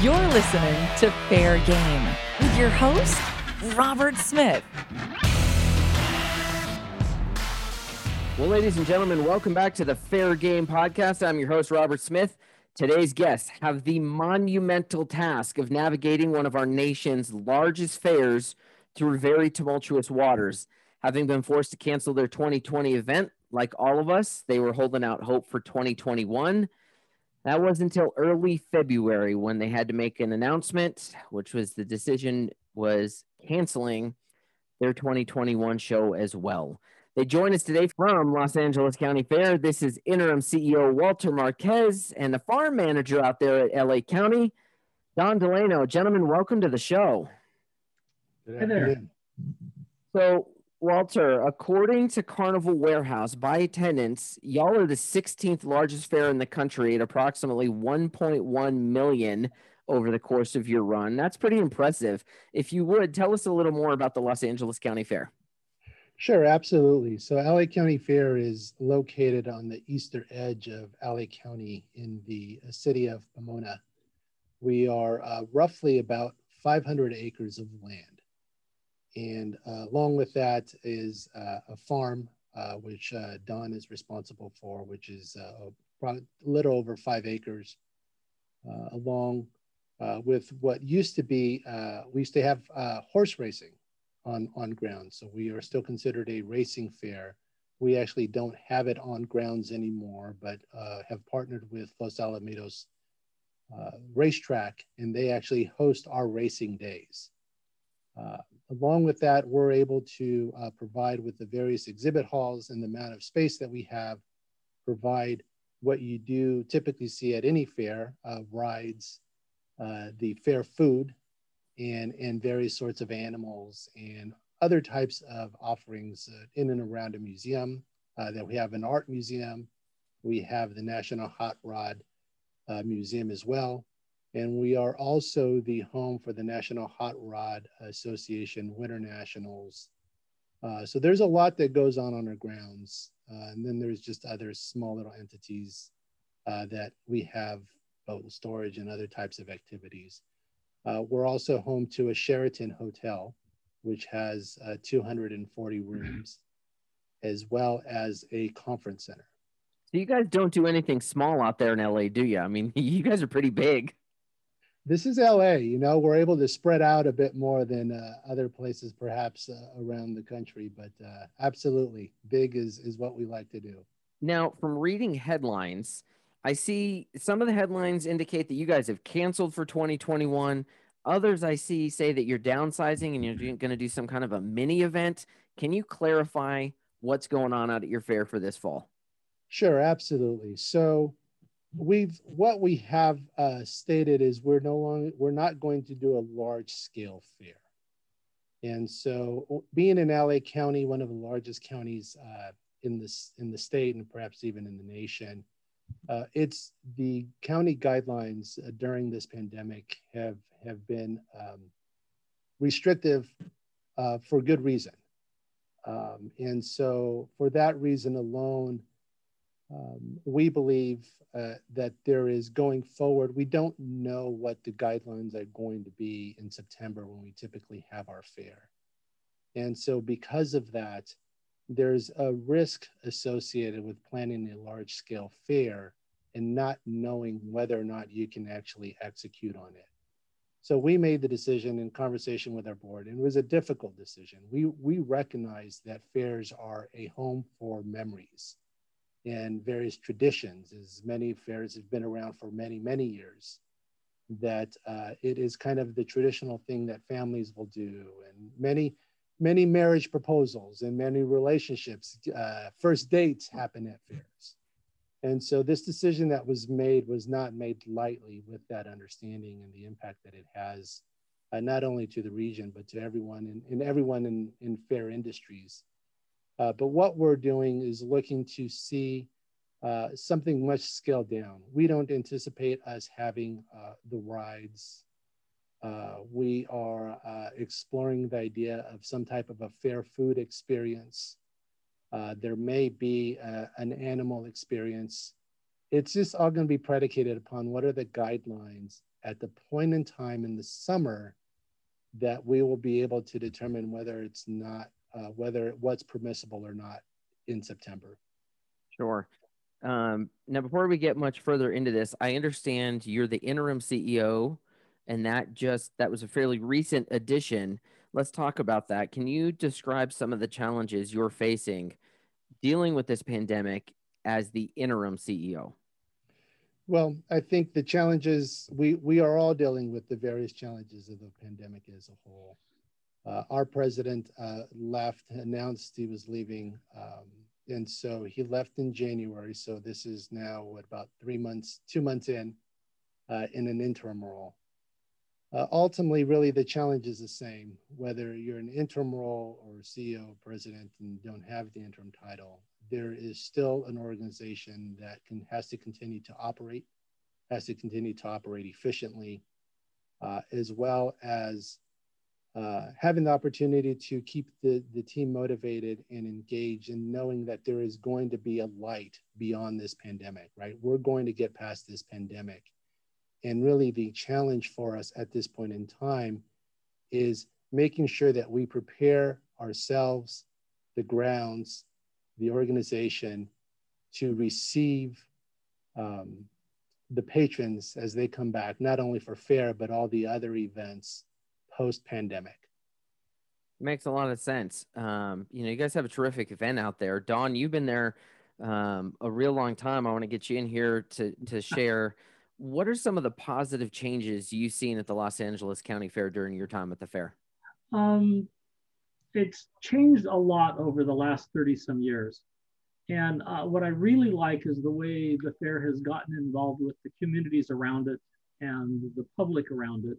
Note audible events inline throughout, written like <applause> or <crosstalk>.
You're listening to Fair Game with your host, Robert Smith. Well, ladies and gentlemen, welcome back to the Fair Game Podcast. I'm your host, Robert Smith. Today's guests have the monumental task of navigating one of our nation's largest fairs through very tumultuous waters. Having been forced to cancel their 2020 event, like all of us, they were holding out hope for 2021. That was until early February when they had to make an announcement, which was the decision was canceling their 2021 show as well. They join us today from Los Angeles County Fair. This is interim CEO Walter Marquez and the farm manager out there at LA County, Don Delano. Gentlemen, welcome to the show. Hey there. So, Walter, according to Carnival Warehouse, by attendance, y'all are the 16th largest fair in the country at approximately 1.1 million over the course of your run. That's pretty impressive. If you would, tell us a little more about the Los Angeles County Fair. Sure, absolutely. So, LA County Fair is located on the eastern edge of LA County in the uh, city of Pomona. We are uh, roughly about 500 acres of land. And uh, along with that is uh, a farm, uh, which uh, Don is responsible for, which is a little over five acres, along with what used to be, we used to have horse racing on, on grounds. So we are still considered a racing fair. We actually don't have it on grounds anymore, but have partnered with Los Alamitos uh, racetrack, and they actually host our racing days. Uh, along with that, we're able to uh, provide with the various exhibit halls and the amount of space that we have, provide what you do typically see at any fair, uh, rides, uh, the fair food, and, and various sorts of animals and other types of offerings uh, in and around a museum. Uh, that we have an art museum, we have the National Hot Rod Museum as well. And we are also the home for the National Hot Rod Association Winter Nationals. Uh, so there's a lot that goes on on our grounds. Uh, and then there's just other small little entities uh, that we have boat storage and other types of activities. Uh, we're also home to a Sheraton Hotel, which has uh, 240 rooms, as well as a conference center. So you guys don't do anything small out there in LA, do you? I mean, <laughs> you guys are pretty big this is LA. You know, we're able to spread out a bit more than uh, other places, perhaps uh, around the country. But uh, absolutely, big is is what we like to do. Now, from reading headlines, I see some of the headlines indicate that you guys have canceled for 2021. Others I see say that you're downsizing and you're going to do some kind of a mini event. Can you clarify what's going on out at your fair for this fall? Sure, absolutely. So we've what we have uh, stated is we're no longer we're not going to do a large scale fair. And so being in la county one of the largest counties uh, in this in the state and perhaps even in the nation uh, it's the county guidelines uh, during this pandemic have have been um, restrictive uh, for good reason. Um, and so for that reason alone um, we believe uh, that there is going forward, we don't know what the guidelines are going to be in September when we typically have our fair. And so, because of that, there's a risk associated with planning a large scale fair and not knowing whether or not you can actually execute on it. So we made the decision in conversation with our board, and it was a difficult decision. We, we recognize that fairs are a home for memories and various traditions, as many fairs have been around for many, many years, that uh, it is kind of the traditional thing that families will do. And many, many marriage proposals and many relationships, uh, first dates happen at fairs. And so this decision that was made was not made lightly with that understanding and the impact that it has, uh, not only to the region, but to everyone and, everyone in, in fair industries. Uh, but what we're doing is looking to see uh, something much scaled down. We don't anticipate us having uh, the rides. Uh, we are uh, exploring the idea of some type of a fair food experience. There may be an animal experience. it's just all going to be predicated upon what are the guidelines at the point in time in the summer that we will be able to determine whether it's not uh, whether what's permissible or not in September. Sure. Um, now, before we get much further into this, I understand you're the interim CEO, and that just that was a fairly recent addition. Let's talk about that. Can you describe some of the challenges you're facing dealing with this pandemic as the interim CEO? Well, I think the challenges we we are all dealing with the various challenges of the pandemic as a whole. Uh, our president uh, left, announced he was leaving, um, and so he left in January. So this is now what about three months, two months in, uh, in an interim role. Uh, ultimately, really the challenge is the same. Whether you're an interim role or CEO, president, and don't have the interim title, there is still an organization that can has to continue to operate, has to continue to operate efficiently, uh, as well as uh, having the opportunity to keep the, the team motivated and engaged and knowing that there is going to be a light beyond this pandemic, right? We're going to get past this pandemic. And really, the challenge for us at this point in time is making sure that we prepare ourselves, the grounds, the organization to receive um, the patrons as they come back, not only for fair, but all the other events post pandemic. Makes a lot of sense. Um, you know, you guys have a terrific event out there. Don, you've been there um, a real long time. I want to get you in here to to <laughs> share. What are some of the positive changes you've seen at the Los Angeles County Fair during your time at the fair? Um, it's changed a lot over the last 30 some years. And uh, what I really like is the way the fair has gotten involved with the communities around it and the public around it,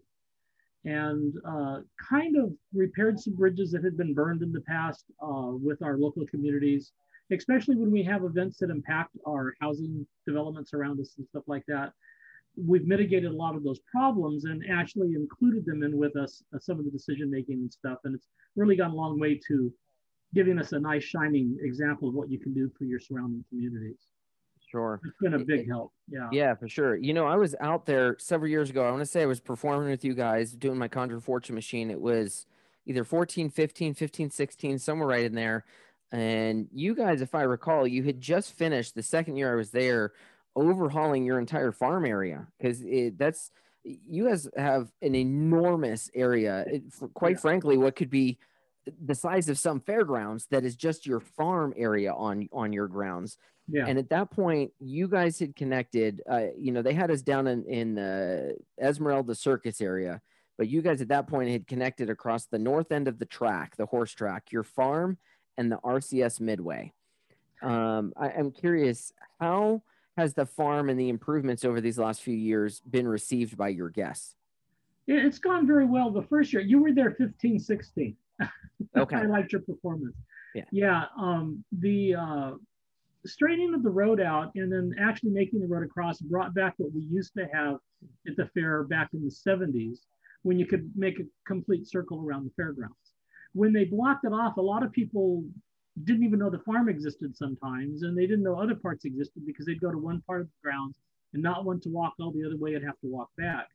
and uh, kind of repaired some bridges that had been burned in the past uh, with our local communities, especially when we have events that impact our housing developments around us and stuff like that. We've mitigated a lot of those problems and actually included them in with us uh, some of the decision making and stuff and it's really gone a long way to giving us a nice shining example of what you can do for your surrounding communities sure it's been a big help yeah yeah for sure you know i was out there several years ago i want to say i was performing with you guys doing my conjure fortune machine it was either 14 15 15 16 somewhere right in there and you guys if i recall you had just finished the second year i was there overhauling your entire farm area because that's you guys have an enormous area. It, quite yeah. frankly, what could be the size of some fairgrounds that is just your farm area on on your grounds. Yeah. And at that point, you guys had connected. Uh, you know, they had us down in in the Esmeralda Circus area, but you guys at that point had connected across the north end of the track, the horse track, your farm, and the RCS Midway. Um, I, I'm curious how has the farm and the improvements over these last few years been received by your guests? It's gone very well. The first year, you were there 15, 16. <laughs> Okay. I liked your performance. Yeah. Yeah. Um, the uh, straightening of the road out and then actually making the road across brought back what we used to have at the fair back in the 70s when you could make a complete circle around the fairgrounds. When they blocked it off, a lot of people didn't even know the farm existed sometimes, and they didn't know other parts existed because they'd go to one part of the grounds and not want to walk all the other way and have to walk back.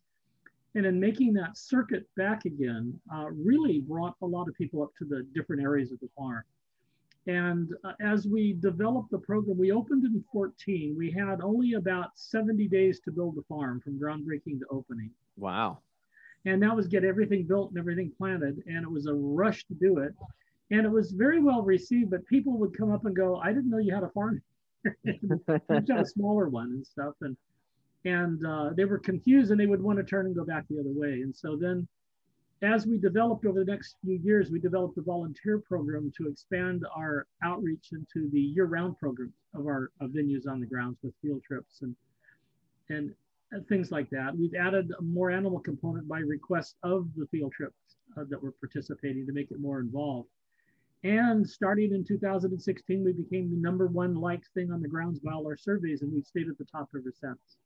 And in making that circuit back again, uh, really brought a lot of people up to the different areas of the farm. And uh, as we developed the program, we opened in 14. We had only about 70 days to build the farm from groundbreaking to opening. Wow. And that was get everything built and everything planted. And it was a rush to do it and it was very well received. But people would come up and go, "I didn't know you had a farm." <laughs> you had a smaller one and stuff, and and uh, they were confused and they would want to turn and go back the other way. And so then, as we developed over the next few years, we developed a volunteer program to expand our outreach into the year-round program of our of venues on the grounds with field trips and and things like that. We've added a more animal component by request of the field trips uh, that were participating to make it more involved. And starting in 2016, we became the number one liked thing on the grounds by all our surveys, and we've stayed at the top ever since.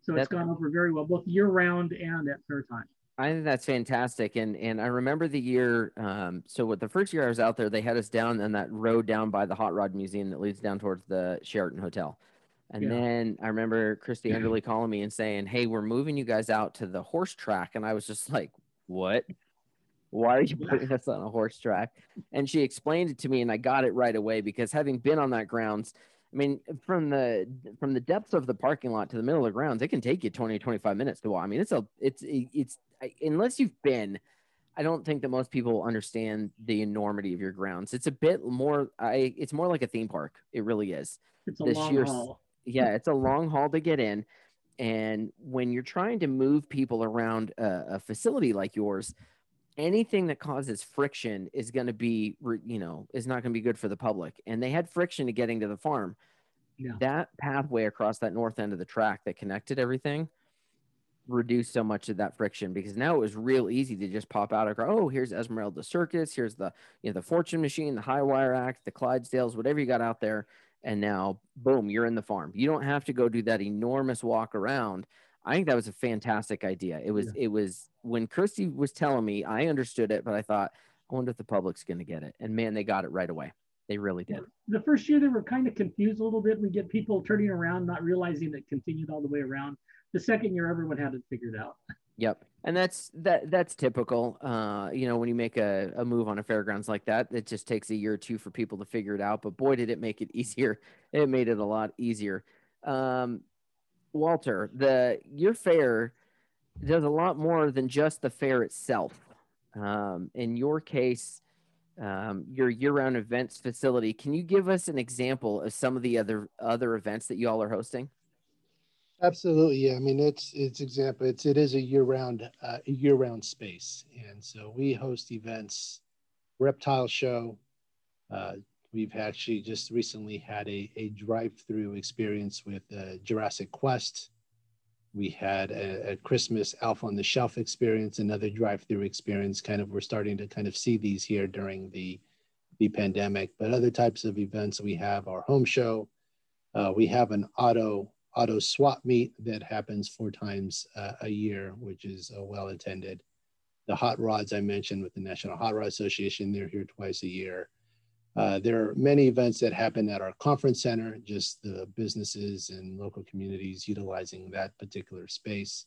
So that's, it's gone over very well, both year round and at fair time. I think that's fantastic, and and I remember the year. Um, so with the first year I was out there, they had us down on that road down by the Hot Rod Museum that leads down towards the Sheraton Hotel. And Yeah. then I remember Christy Enderly calling me and saying, Hey, we're moving you guys out to the horse track. And I was just like, What? Why are you putting us on a horse track? And she explained it to me and I got it right away because having been on that grounds, I mean, from the from the depths of the parking lot to the middle of the grounds, it can take you 20, 25 minutes to walk. I mean, it's a it's it's unless you've been, I don't think that most people understand the enormity of your grounds. It's a bit more I it's more like a theme park. It really is It's a the long sheer haul. yeah, it's a long haul to get in. And when you're trying to move people around a, a facility like yours, anything that causes friction is going to be, you know, is not going to be good for the public. And they had friction to getting to the farm. Yeah. That pathway across that north end of the track that connected everything reduced so much of that friction because now it was real easy to just pop out. Across, oh, here's Esmeralda Circus. Here's the, you know, the Fortune Machine, the High Wire Act, the Clydesdales, whatever you got out there and now boom you're in the farm you don't have to go do that enormous walk around i think that was a fantastic idea it was it was when kirsty was telling me i understood it but i thought i wonder if the public's going to get it and man they got it right away they really did The first year they were kind of confused a little bit. We get people turning around, not realizing it continued all the way around. The second year, everyone had it figured out. Yep. And that's that that's typical. Uh, you know, when you make a, a move on a fairgrounds like that, it just takes a year or two for people to figure it out. But boy, did it make it <laughs> easier. It made it a lot easier. Um, Walter, the your fair does a lot more than just the fair itself. Um, in your case, um, your year-round events facility. Can you give us an example of some of the other other events that you all are hosting? Absolutely, yeah. I mean, it's it's example. It's it is a year-round uh, a year-round space, and so we host events, reptile show. Uh, we've actually just recently had a a drive-through experience with uh, Jurassic Quest. We had a, a Christmas Elf on the Shelf experience, another drive-through experience. Kind of, we're starting to kind of see these here during the the pandemic. But other types of events, we have our home show. Uh, we have an auto auto swap meet that happens four times uh, a year, which is uh, well attended. The hot rods I mentioned with the National Hot Rod Association, they're here twice a year. Uh, there are many events that happen at our conference center, just the businesses and local communities utilizing that particular space.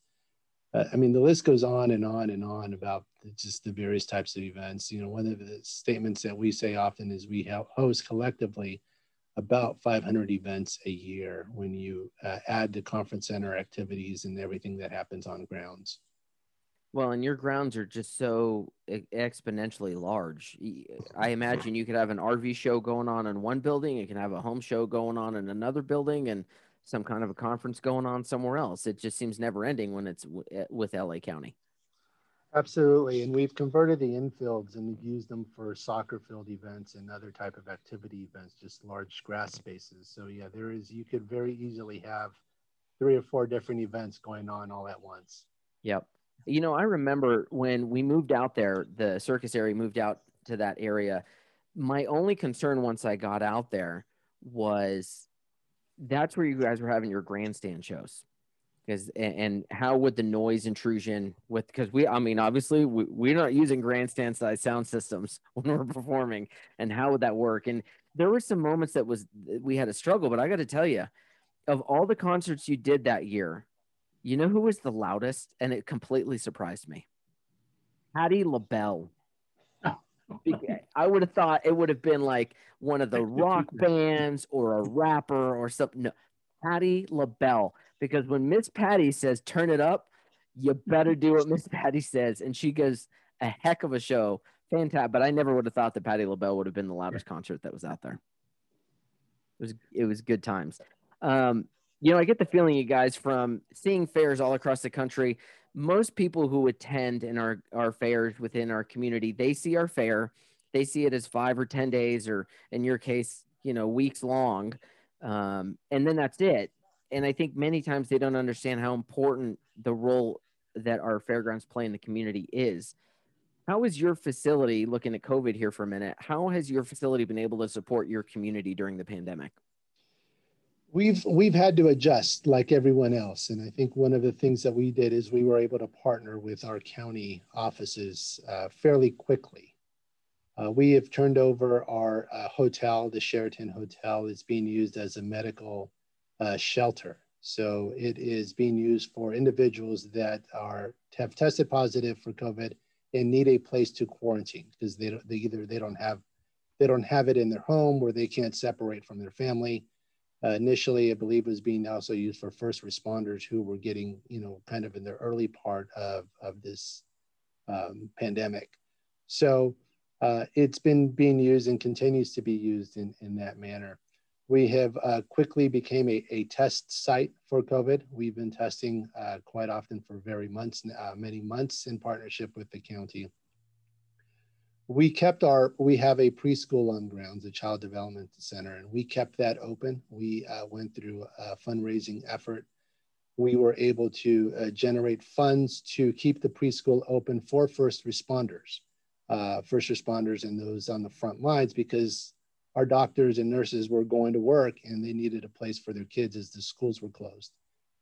Uh, I mean, the list goes on and on and on about just the various types of events. You know, one of the statements that we say often is we host collectively about 500 events a year when you uh, add the conference center activities and everything that happens on grounds. Well, and your grounds are just so exponentially large. I imagine you could have an RV show going on in one building, you can have a home show going on in another building, and some kind of a conference going on somewhere else. It just seems never ending when it's w- with LA County. Absolutely, and we've converted the infields and we've used them for soccer field events and other type of activity events, just large grass spaces. So yeah, there is you could very easily have three or four different events going on all at once. Yep. You know, I remember when we moved out there, the circus area moved out to that area. My only concern once I got out there was that's where you guys were having your grandstand shows. Because and, how would the noise intrusion with because we I mean obviously we, we're not using grandstand size sound systems <laughs> when we're performing and how would that work and there were some moments that was we had a struggle but I got to tell you of all the concerts you did that year you know who was the loudest? And it completely surprised me. Patti LaBelle. <laughs> I would have thought it would have been like one of the rock bands or a rapper or something. No, Patti LaBelle. Because when Miss Patti says turn it up, you better do what Miss Patti says. And she goes a heck of a show. Fantastic. But I never would have thought that Patti LaBelle would have been the loudest concert that was out there. It was it was good times. Um, you know, I get the feeling, you guys, from seeing fairs all across the country. Most people who attend in our, our fairs within our community, they see our fair, they see it as five or 10 days, or in your case, you know, weeks long. Um, and then that's it. And I think many times they don't understand how important the role that our fairgrounds play in the community is. How is your facility, looking at COVID here for a minute, how has your facility been able to support your community during the pandemic? We've we've had to adjust like everyone else and i think one of the things that we did is we were able to partner with our county offices uh, fairly quickly uh, we have turned over our uh, hotel the sheraton hotel is being used as a medical uh, shelter. So it is being used for individuals that are have tested positive for COVID and need a place to quarantine because they, don't, they either they don't have they don't have it in their home where they can't separate from their family. Uh, initially, I believe it was being also used for first responders who were getting, you know, kind of in the early part of, of this um, pandemic. So uh, it's been being used and continues to be used in, in that manner. We have uh, quickly became a, a test site for COVID. We've been testing uh, quite often for very months, uh, many months in partnership with the county. We kept our, we have a preschool on grounds, a child development center, and we kept that open. We uh, went through a fundraising effort. We were able to uh, generate funds to keep the preschool open for first responders, uh, first responders and those on the front lines because our doctors and nurses were going to work and they needed a place for their kids as the schools were closed.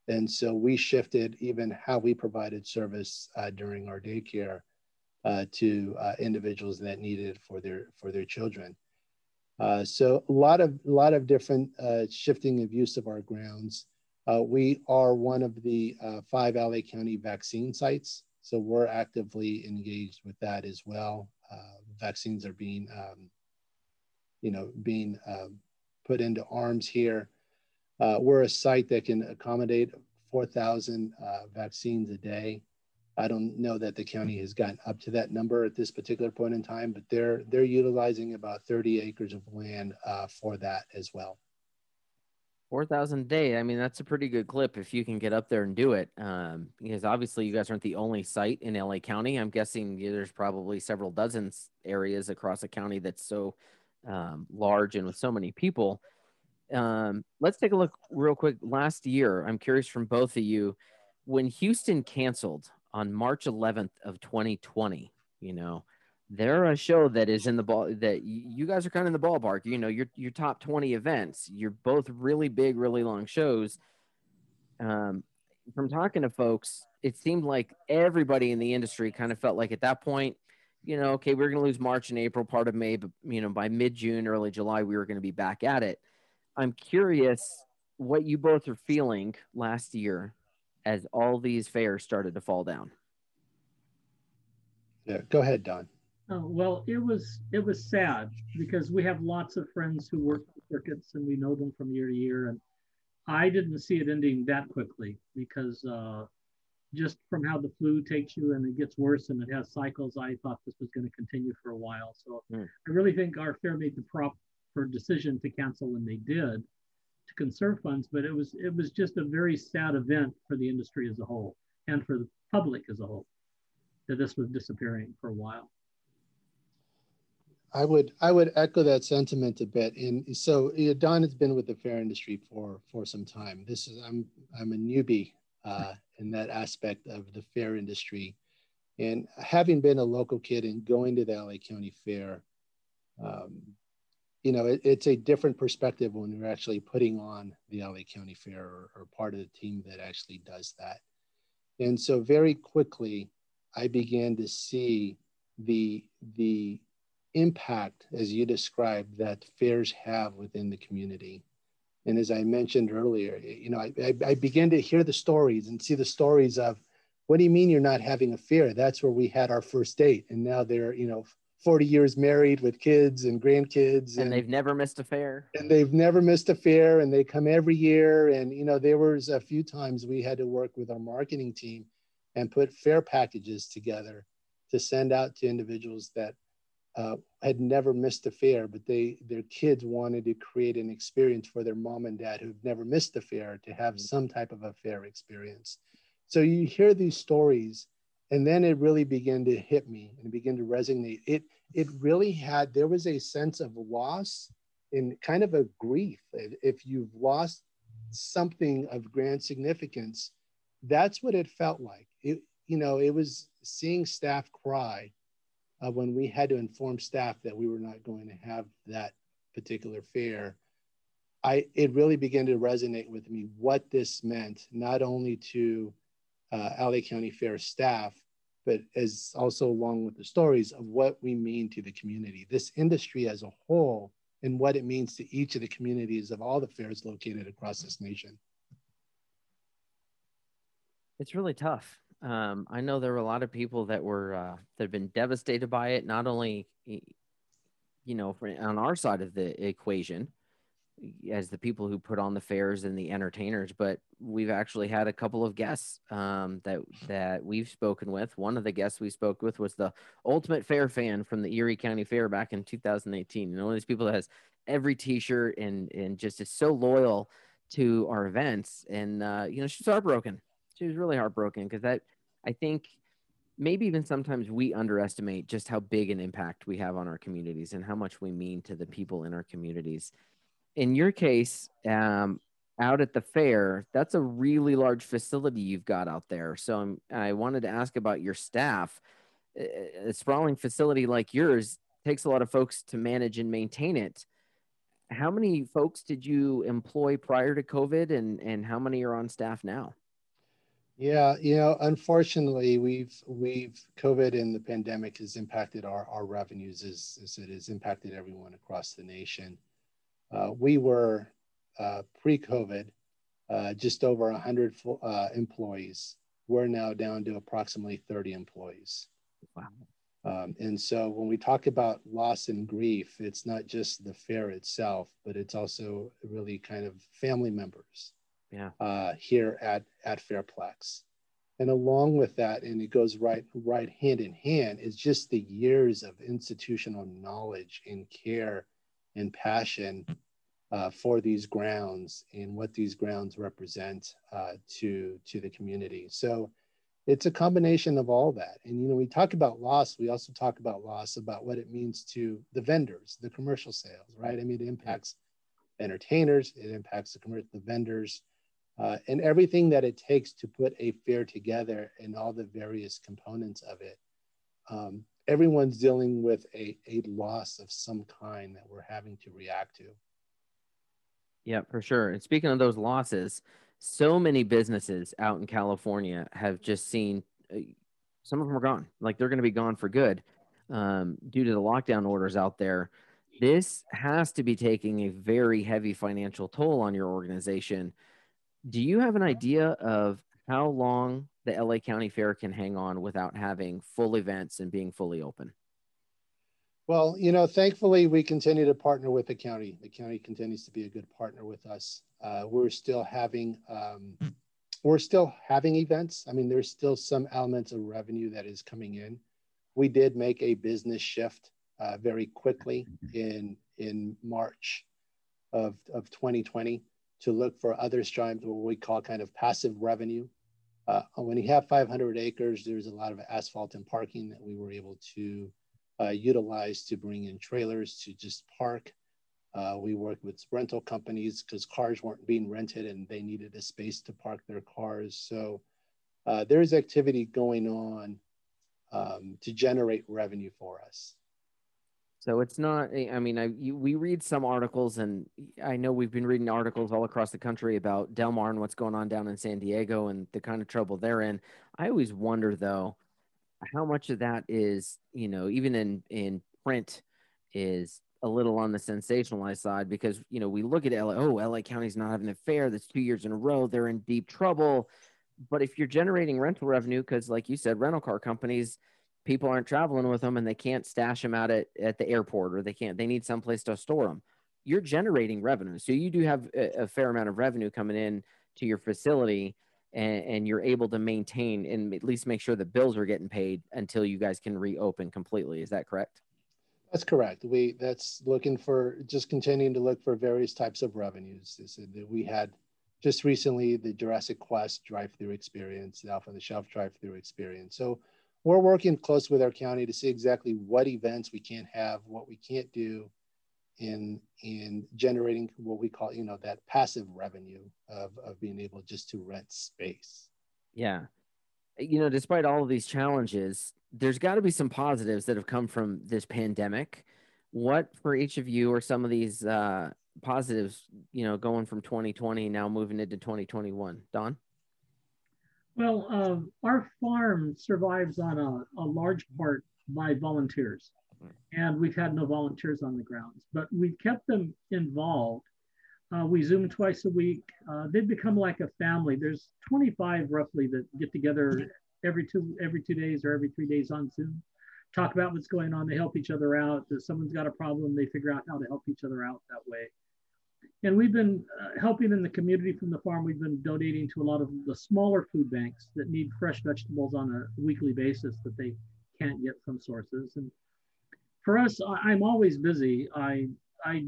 And so we shifted even how we provided service uh, during our daycare uh, to uh, individuals that needed it for their for their children. Uh, so a lot of a lot of different uh, shifting of use of our grounds. Uh, we are one of the five LA County vaccine sites, so we're actively engaged with that as well. vaccines are being um, you know, being um, put into arms here. Uh, we're a site that can accommodate 4,000 uh, vaccines a day. I don't know that the county has gotten up to that number at this particular point in time, but they're they're utilizing about 30 acres of land uh, for that as well. 4,000 a day. I mean, that's a pretty good clip if you can get up there and do it. Um, because obviously, you guys aren't the only site in LA County. I'm guessing there's probably several dozens areas across the county that's so um, large and with so many people. Um, let's take a look real quick. Last year, I'm curious from both of you, when Houston canceled on March 11th of 2020, you know, they're a show that is in the ball that you guys are kind of in the ballpark. You know, your your top 20 events. You're both really big, really long shows. Um, from talking to folks, it seemed like everybody in the industry kind of felt like at that point you know, okay, we are going to lose March and April, part of May, but you know, by mid June, early July, we were going to be back at it. I'm curious what you both are feeling last year as all these fairs started to fall down. Yeah, go ahead, Don. Oh, well, it was it was sad because we have lots of friends who work for circuits and we know them from year to year, and I didn't see it ending that quickly because uh, just from how the flu takes you and it gets worse and it has cycles, I thought this was going to continue for a while. So mm. I really think our fair made the proper decision to cancel when they did to conserve funds, but it was it was just a very sad event for the industry as a whole and for the public as a whole that this was disappearing for a while. I would I would echo that sentiment a bit. And so Don has been with the fair industry for for some time. This is I'm I'm a newbie uh, in that aspect of the fair industry. And having been a local kid and going to the LA County Fair, um, you know, it, it's a different perspective when you're actually putting on the LA County Fair or, or part of the team that actually does that. And so very quickly, I began to see the the impact, as you described, that fairs have within the community. And as I mentioned earlier, you know, I, I, I began to hear the stories and see the stories of, what do you mean you're not having a fair? That's where we had our first date. And now they're, you know, 40 years married with kids and grandkids. And, and, they've never missed a fair. And they've never missed a fair and they come every year. And, you know, there was a few times we had to work with our marketing team and put fair packages together to send out to individuals that uh, had never missed a fair, but they their kids wanted to create an experience for their mom and dad who've never missed a fair to have mm-hmm. some type of a fair experience. So you hear these stories, and then it really began to hit me and begin to resonate. It it really had there was a sense of loss and kind of a grief. If you've lost something of grand significance, that's what it felt like. It you know it was seeing staff cry uh, when we had to inform staff that we were not going to have that particular fair, I it really began to resonate with me what this meant not only to uh, LA County Fair staff, but as also along with the stories of what we mean to the community. This industry as a whole and what it means to each of the communities of all the fairs located across this nation. It's really tough. Um, I know there were a lot of people that were uh, that have been devastated by it. Not only, you know, on our side of the equation, as the people who put on the fairs and the entertainers, but we've actually had a couple of guests um, that that we've spoken with. One of the guests we spoke with was the ultimate fair fan from the Erie County Fair back in 2018. You know, one of these people that has every T-shirt and and just is so loyal to our events. And uh, you know, she's heartbroken. She was really heartbroken because that I think maybe even sometimes we underestimate just how big an impact we have on our communities and how much we mean to the people in our communities in your case, um, out at the fair, that's a really large facility you've got out there. So I'm, I wanted to ask about your staff. A sprawling facility like yours takes a lot of folks to manage and maintain it. How many folks did you employ prior to COVID, and and how many are on staff now? Yeah, you know, unfortunately, we've we've COVID and the pandemic has impacted our our revenues as, as it has impacted everyone across the nation. Uh, we were uh, pre-COVID uh, just over 100 uh, employees. We're now down to approximately 30 employees. Wow. Um, and so when we talk about loss and grief, it's not just the fair itself, but it's also really kind of family members yeah. Uh, here at, at Fairplex. And along with that, and it goes right right hand in hand, is just the years of institutional knowledge and care and passion uh, for these grounds and what these grounds represent uh, to to the community. So it's a combination of all that. And you know, we talk about loss. We also talk about loss about what it means to the vendors, the commercial sales, right? I mean, it impacts entertainers, it impacts the commercial, the vendors, uh, and everything that it takes to put a fair together and all the various components of it. Um, everyone's dealing with a, a loss of some kind that we're having to react to. Yeah, for sure. And speaking of those losses, so many businesses out in California have just seen uh, some of them are gone. Like they're going to be gone for good um, due to the lockdown orders out there. This has to be taking a very heavy financial toll on your organization. Do you have an idea of how long the LA County Fair can hang on without having full events and being fully open? Well, you know, thankfully we continue to partner with the county. The county continues to be a good partner with us. Uh, we're still having um, we're still having events. I mean, there's still some elements of revenue that is coming in. We did make a business shift uh, very quickly in in March of, of 2020 to look for other streams, what we call kind of passive revenue. Uh, when you have 500 acres, there's a lot of asphalt and parking that we were able to uh, utilized to bring in trailers to just park. Uh, we worked with rental companies because cars weren't being rented and they needed a space to park their cars. So uh, there's activity going on um, to generate revenue for us. So it's not. Eh, I mean, I you, we read some articles, and I know we've been reading articles all across the country about Del Mar and what's going on down in San Diego and the kind of trouble they're in. I always wonder, though, how much of that is you know even in in print is a little on the sensationalized side because you know we look at LA oh LA County's not having a fair that's two years in a row they're in deep trouble but if you're generating rental revenue because like you said rental car companies people aren't traveling with them and they can't stash them out at, at the airport or they can't they need someplace to store them you're generating revenue so you do have a, a fair amount of revenue coming in to your facility and, and you're able to maintain and at least make sure the bills are getting paid until you guys can reopen completely. Is that correct? That's correct. We that's looking for just continuing to look for various types of revenues. We had just recently the Jurassic Quest drive-through experience, the Elf on the Shelf drive-through experience. So we're working close with our county to see exactly what events we can't have, what we can't do, in in generating what we call you know that passive revenue of of being able just to rent space. Yeah. You know despite all of these challenges there's got to be some positives that have come from this pandemic. What for each of you are some of these uh positives you know going from 2020 now moving into 2021 don well uh, our farm survives on a, a large part by volunteers and we've had no volunteers on the grounds, but we've kept them involved. Uh, we Zoom twice a week. Uh, they've become like a family. There's 25 roughly that get together every two every two days or every three days on Zoom. Talk about what's going on. They help each other out. If someone's got a problem, they figure out how to help each other out that way. And we've been uh, helping in the community from the farm. We've been donating to a lot of the smaller food banks that need fresh vegetables on a weekly basis that they can't get from sources. And for us, I'm always busy. I I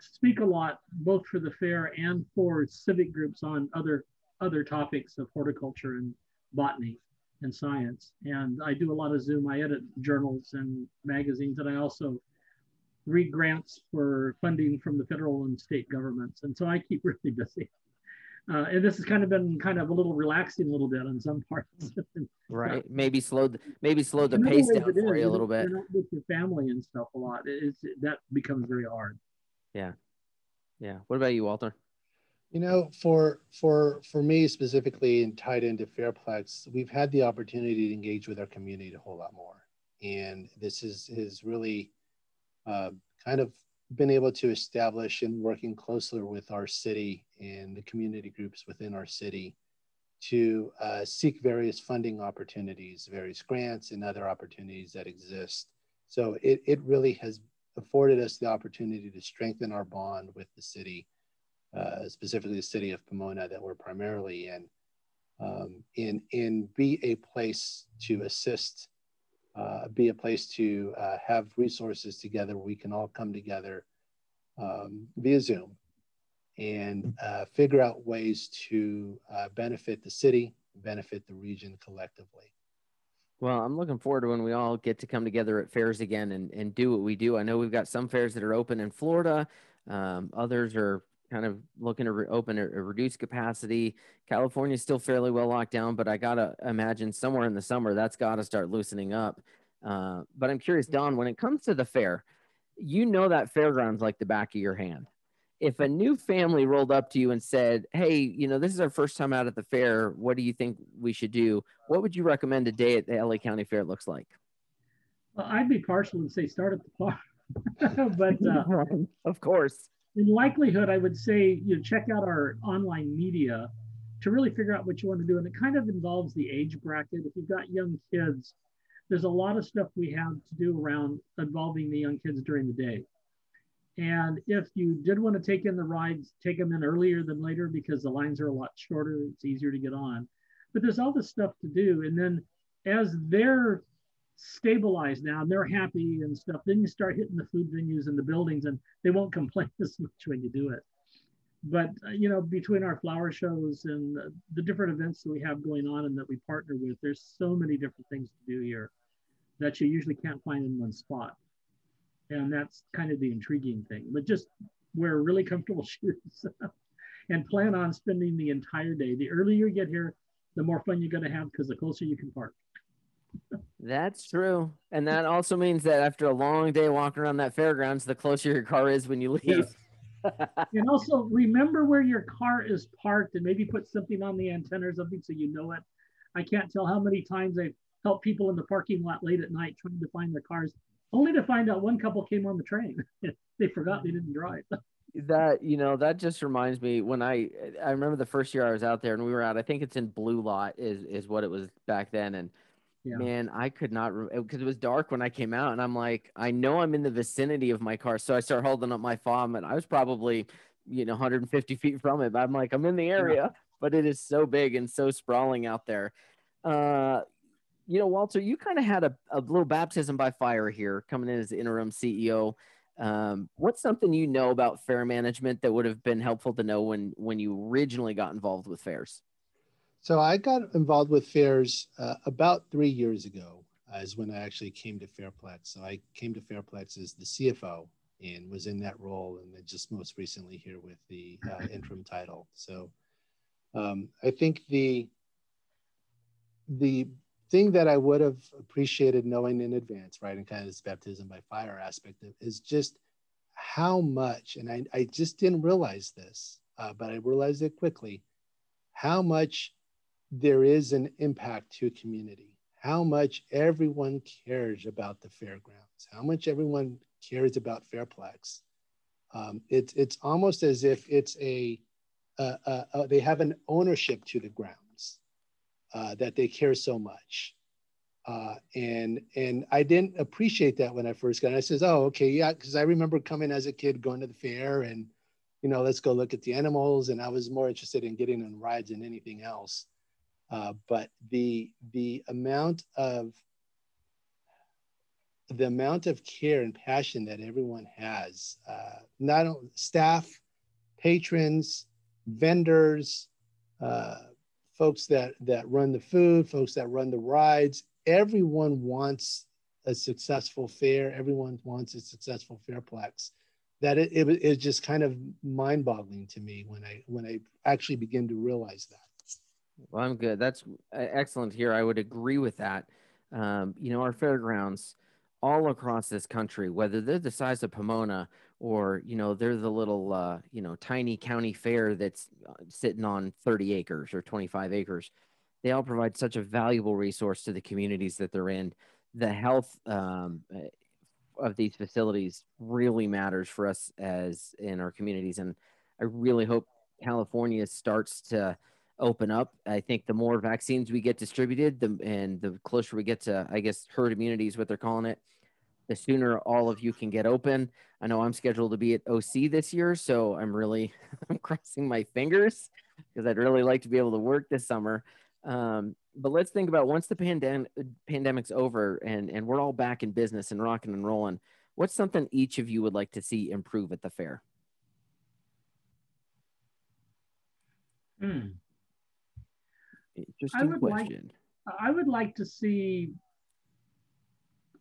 speak a lot both for the fair and for civic groups on other other topics of horticulture and botany and science. And I do a lot of Zoom. I edit journals and magazines, and I also read grants for funding from the federal and state governments. And so I keep <laughs> really busy. Uh, and this has kind of been kind of a little relaxing a little bit on some parts. <laughs> right. Maybe slowed maybe slowed the pace down for you a little bit. With your family and stuff a lot. It's that becomes very hard. Yeah. Yeah. What about you, Walter? You know, for for for me specifically and tied into Fairplex, we've had the opportunity to engage with our community a whole lot more. And this is is really uh, kind of been able to establish and working closer with our city and the community groups within our city to uh, seek various funding opportunities, various grants and other opportunities that exist. So it, it really has afforded us the opportunity to strengthen our bond with the city, uh, specifically the city of Pomona that we're primarily in, um, in, in be a place to assist uh, be a place to uh, have resources together we can all come together um, via Zoom and uh, figure out ways to uh, benefit the city, benefit the region collectively. Well, I'm looking forward to when we all get to come together at fairs again and, and do what we do. I know we've got some fairs that are open in Florida. Um, others are kind of looking to re- open a, a reduced capacity. California is still fairly well locked down, but I gotta imagine somewhere in the summer that's got to start loosening up. Uh, but I'm curious, Don, when it comes to the fair, you know that fairgrounds like the back of your hand. If a new family rolled up to you and said, "Hey, you know, this is our first time out at the fair. What do you think we should do?" What would you recommend a day at the LA County Fair looks like? Well, I'd be partial and say start at the park, <laughs> but uh, <laughs> of course, in likelihood, I would say you know, check out our online media to really figure out what you want to do. And it kind of involves the age bracket. If you've got young kids, there's a lot of stuff we have to do around involving the young kids during the day. And if you did want to take in the rides, take them in earlier than later because the lines are a lot shorter. It's easier to get on. But there's all this stuff to do. And then as they're stabilized now and they're happy and stuff, then you start hitting the food venues and the buildings and they won't <laughs> complain as much when you do it. But, uh, you know, between our flower shows and the, the different events that we have going on and that we partner with, there's so many different things to do here that you usually can't find in one spot. And that's kind of the intriguing thing. But just wear really comfortable <laughs> shoes <laughs> and plan on spending the entire day. The earlier you get here, the more fun you're going to have because the closer you can park. That's true. And that also means that after a long day walking around that fairgrounds, the closer your car is when you leave. Yes. <laughs> and also remember where your car is parked and maybe put something on the antenna or something so you know it. I can't tell how many times I've helped people in the parking lot late at night trying to find their cars, only to find out one couple came on the train. <laughs> they forgot they didn't drive. <laughs> that you know that just reminds me when I I remember the first year I was out there and we were out. I think it's in Blue Lot is is what it was back then and yeah. man, I could not because it was dark when I came out, and I'm like, I know I'm in the vicinity of my car, so I start holding up my phone, and I was probably, you know, 150 feet from it. But I'm like, I'm in the area, yeah. but it is so big and so sprawling out there. Uh, you know, Walter, you kind of had a, a little baptism by fire here, coming in as interim CEO. Um, what's something you know about fair management that would have been helpful to know when when you originally got involved with fairs? So I got involved with fairs uh, about three years ago, uh, is when I actually came to Fairplex. So I came to Fairplex as the CFO and was in that role, and then just most recently here with the uh, interim title. So um, I think the the thing that I would have appreciated knowing in advance, right, and kind of this baptism by fire aspect of, is just how much, and I, I just didn't realize this, uh, but I realized it quickly, how much there is an impact to community how much everyone cares about the fairgrounds, how much everyone cares about Fairplex. Um, it's it's almost as if it's a, they have an ownership to the grounds uh, that they care so much. Uh, and and I didn't appreciate that when I first got. it. I says, "Oh, okay, yeah," because I remember coming as a kid, going to the fair, and you know, let's go look at the animals. And I was more interested in getting on rides than anything else. Uh, but the the amount of the amount of care and passion that everyone has, uh, not only staff, patrons, vendors, uh, folks that that run the food, folks that run the rides, everyone wants a successful fair. Everyone wants a successful fairplex. That it, it, it just kind of mind-boggling to me when I when I actually begin to realize that. Well, I'm good. That's excellent here. I would agree with that. Um, you know, our fairgrounds all across this country, whether they're the size of Pomona or, you know, they're the little, uh, you know, tiny county fair that's uh, sitting on 30 acres or 25 acres, they all provide such a valuable resource to the communities that they're in. The health um, eh, of these facilities really matters for us as in our communities. And I really hope California starts to open up. I think the more vaccines we get distributed, the and the closer we get to, I guess, herd immunity is what they're calling it. The sooner all of you can get open. I know I'm scheduled to be at OC this year, so I'm really <laughs> I'm crossing my fingers because I'd really like to be able to work this summer. Um, but let's think about once the pandem- pandemic's over and and we're all back in business and rocking and rolling. What's something each of you would like to see improve at the fair? Hmm. Interesting I would question. Like, I would like to see.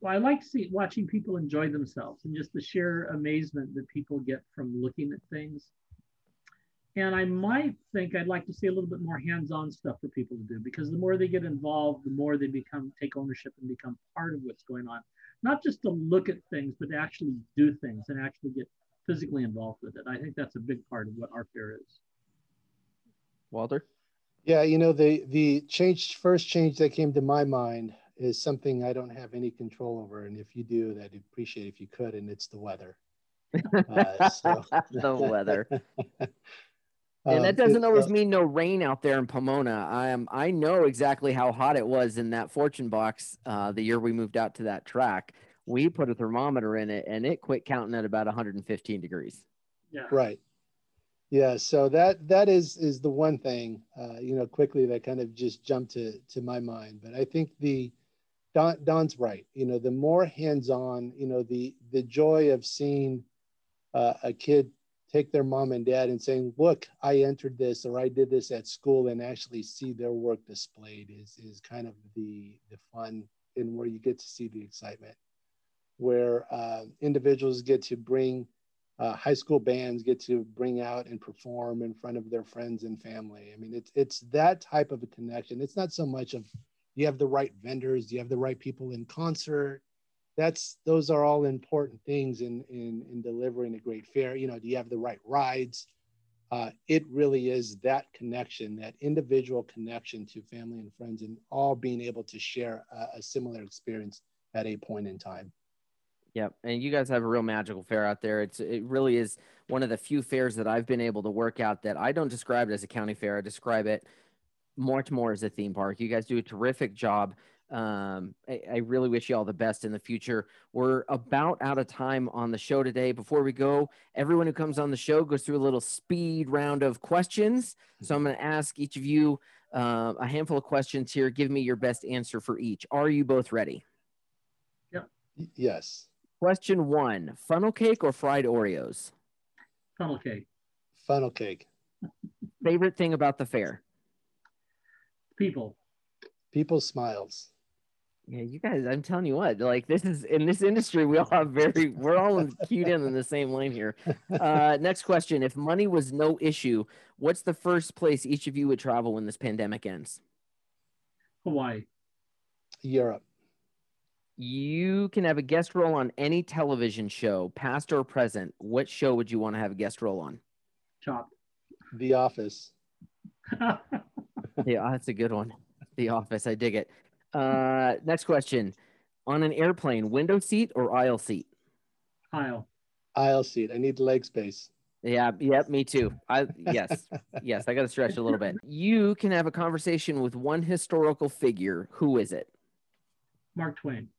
Well, I like see watching people enjoy themselves and just the sheer amazement that people get from looking at things. And I might think I'd like to see a little bit more hands-on stuff for people to do because the more they get involved, the more they become take ownership and become part of what's going on. Not just to look at things, but to actually do things and actually get physically involved with it. I think that's a big part of what our fair is. Walter? Yeah, you know, the the change first change that came to my mind is something I don't have any control over, and if you do, I'd appreciate if you could, and it's the weather. Uh, <laughs> so. the weather. <laughs> And that doesn't um, always uh, mean no rain out there in Pomona. I am I know exactly how hot it was in that fortune box uh, the year we moved out to that track. We put a thermometer in it and it quit counting at about 115 degrees. Yeah. Right yeah so that that is is the one thing uh, you know quickly that kind of just jumped to to my mind. But i think the don don's right. You know the more hands-on you know the the joy of seeing uh, a kid take their mom and dad and saying look i entered this or i did this at school and actually see their work displayed is is kind of the the fun and where you get to see the excitement. Where uh, individuals get to bring uh, high school bands get to bring out and perform in front of their friends and family. I mean, it's it's that type of a connection. It's not so much of you have the right vendors, you have the right people in concert. That's those are all important things in in in delivering a great fair. You know, do you have the right rides? Uh, it really is that connection, that individual connection to family and friends, and all being able to share a, a similar experience at a point in time. Yep, and you guys have a real magical fair out there. It's it really is one of the few fairs that I've been able to work out that I don't describe it as a county fair. I describe it much more as a theme park. You guys do a terrific job. Um, I, I, really wish you all the best in the future. We're about out of time on the show today. Before we go, everyone who comes on the show goes through a little speed round of questions. So I'm going to ask each of you uh, a handful of questions here. Give me your best answer for each. Are you both ready? Yep. Yes. Question one funnel cake or fried Oreos? Funnel cake. Funnel cake. Favorite thing about the fair? People. People smiles. Yeah, you guys, I'm telling you what, like this is in this industry, we all have very, we're all cued in in the same lane here. Uh, next question. If money was no issue, what's the first place each of you would travel when this pandemic ends? Hawaii. Europe you can have a guest role on any television show, past or present. What show would you want to have a guest role on? Chopped. The Office. <laughs> yeah, that's a good one. The Office. I dig it. Uh, next question. On an airplane, window seat or aisle seat? Aisle. Aisle seat. I need leg space. Yeah, yep, me too. I <laughs> yes, yes, I got to stretch a little bit. You can have a conversation with one historical figure. Who is it? Mark Twain.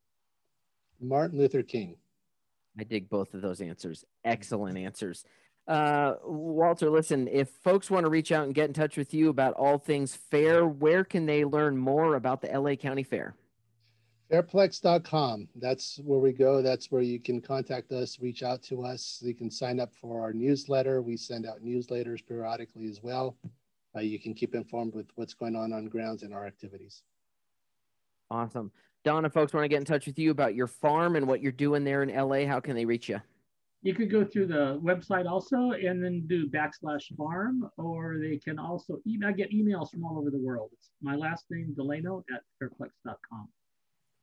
Martin Luther King. I dig both of those answers. Excellent answers. Uh, Walter, listen, if folks want to reach out and get in touch with you about all things fair, where can they learn more about the LA County Fair? Fairplex.com. That's where we go. That's where you can contact us, reach out to us. You can sign up for our newsletter. We send out newsletters periodically as well. Uh, you can keep informed with what's going on on grounds and our activities. Awesome. Don, if folks want to get in touch with you about your farm and what you're doing there in LA, how can they reach you? You could go through the website also and then do backslash farm, or they can also email, I get emails from all over the world. It's my last name, Delano at fairplex.com.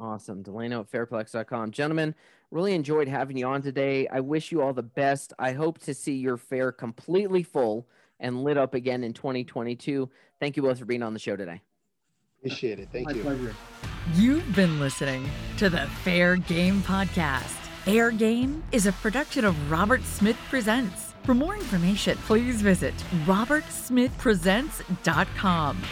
Awesome. Delano at fairplex.com. Gentlemen, really enjoyed having you on today. I wish you all the best. I hope to see your fair completely full and lit up again in 2022. Thank you both for being on the show today. Appreciate it. Thank My you. pleasure. You've been listening to the Fair Game Podcast. Fair Game is a production of Robert Smith Presents. For more information, please visit robertsmithpresents.com.